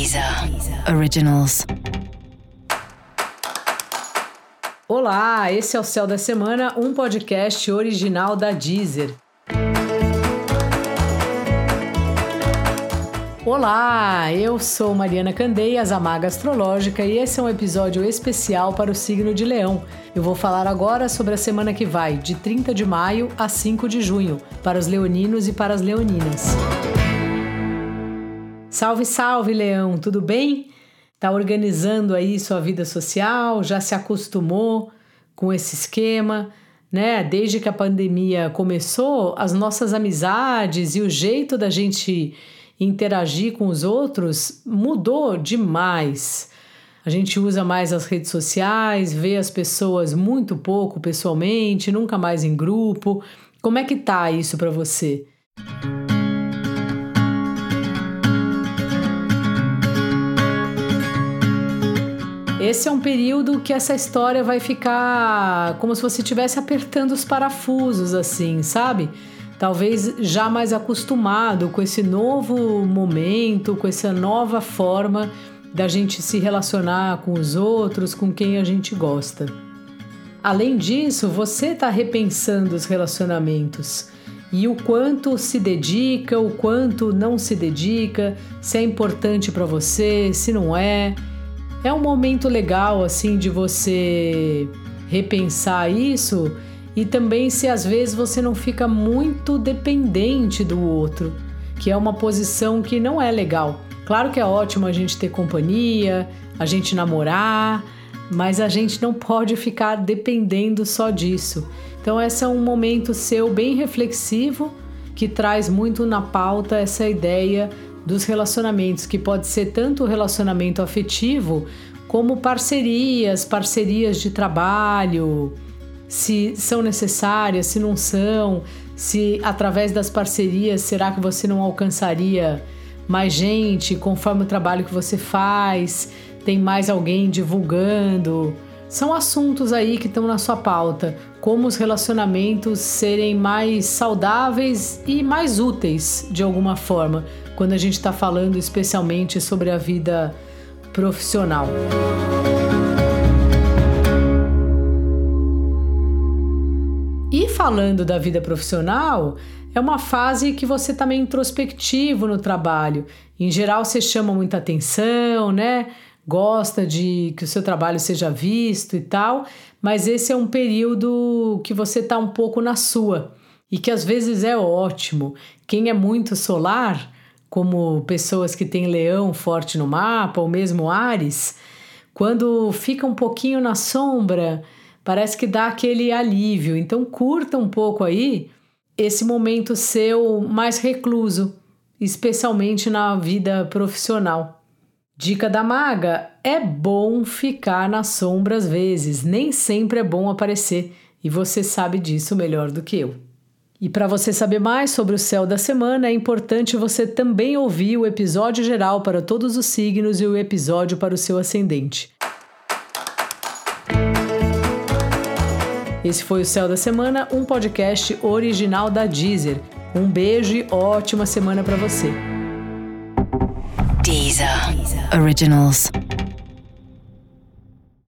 Deezer Originals. Olá, esse é o Céu da Semana, um podcast original da Deezer. Olá, eu sou Mariana Candeias, a Maga Astrológica, e esse é um episódio especial para o signo de Leão. Eu vou falar agora sobre a semana que vai, de 30 de maio a 5 de junho, para os leoninos e para as leoninas. Salve, salve, Leão, tudo bem? Tá organizando aí sua vida social? Já se acostumou com esse esquema? Né? Desde que a pandemia começou, as nossas amizades e o jeito da gente interagir com os outros mudou demais. A gente usa mais as redes sociais, vê as pessoas muito pouco pessoalmente, nunca mais em grupo. Como é que tá isso para você? Esse é um período que essa história vai ficar como se você estivesse apertando os parafusos, assim, sabe? Talvez já mais acostumado com esse novo momento, com essa nova forma da gente se relacionar com os outros, com quem a gente gosta. Além disso, você está repensando os relacionamentos e o quanto se dedica, o quanto não se dedica, se é importante para você, se não é. É um momento legal assim de você repensar isso e também se às vezes você não fica muito dependente do outro, que é uma posição que não é legal. Claro que é ótimo a gente ter companhia, a gente namorar, mas a gente não pode ficar dependendo só disso. Então, esse é um momento seu bem reflexivo que traz muito na pauta essa ideia dos relacionamentos, que pode ser tanto o relacionamento afetivo como parcerias, parcerias de trabalho, se são necessárias, se não são, se através das parcerias será que você não alcançaria mais gente conforme o trabalho que você faz, tem mais alguém divulgando. São assuntos aí que estão na sua pauta, como os relacionamentos serem mais saudáveis e mais úteis de alguma forma, quando a gente está falando especialmente sobre a vida profissional. E falando da vida profissional, é uma fase que você está meio introspectivo no trabalho. Em geral, você chama muita atenção, né? Gosta de que o seu trabalho seja visto e tal, mas esse é um período que você está um pouco na sua e que às vezes é ótimo. Quem é muito solar como pessoas que têm leão forte no mapa, ou mesmo Ares, quando fica um pouquinho na sombra, parece que dá aquele alívio. Então, curta um pouco aí esse momento seu mais recluso, especialmente na vida profissional. Dica da maga: é bom ficar na sombra às vezes, nem sempre é bom aparecer, e você sabe disso melhor do que eu. E para você saber mais sobre o céu da semana, é importante você também ouvir o episódio geral para todos os signos e o episódio para o seu ascendente. Esse foi o Céu da Semana, um podcast original da Deezer. Um beijo e ótima semana para você. Deezer Originals.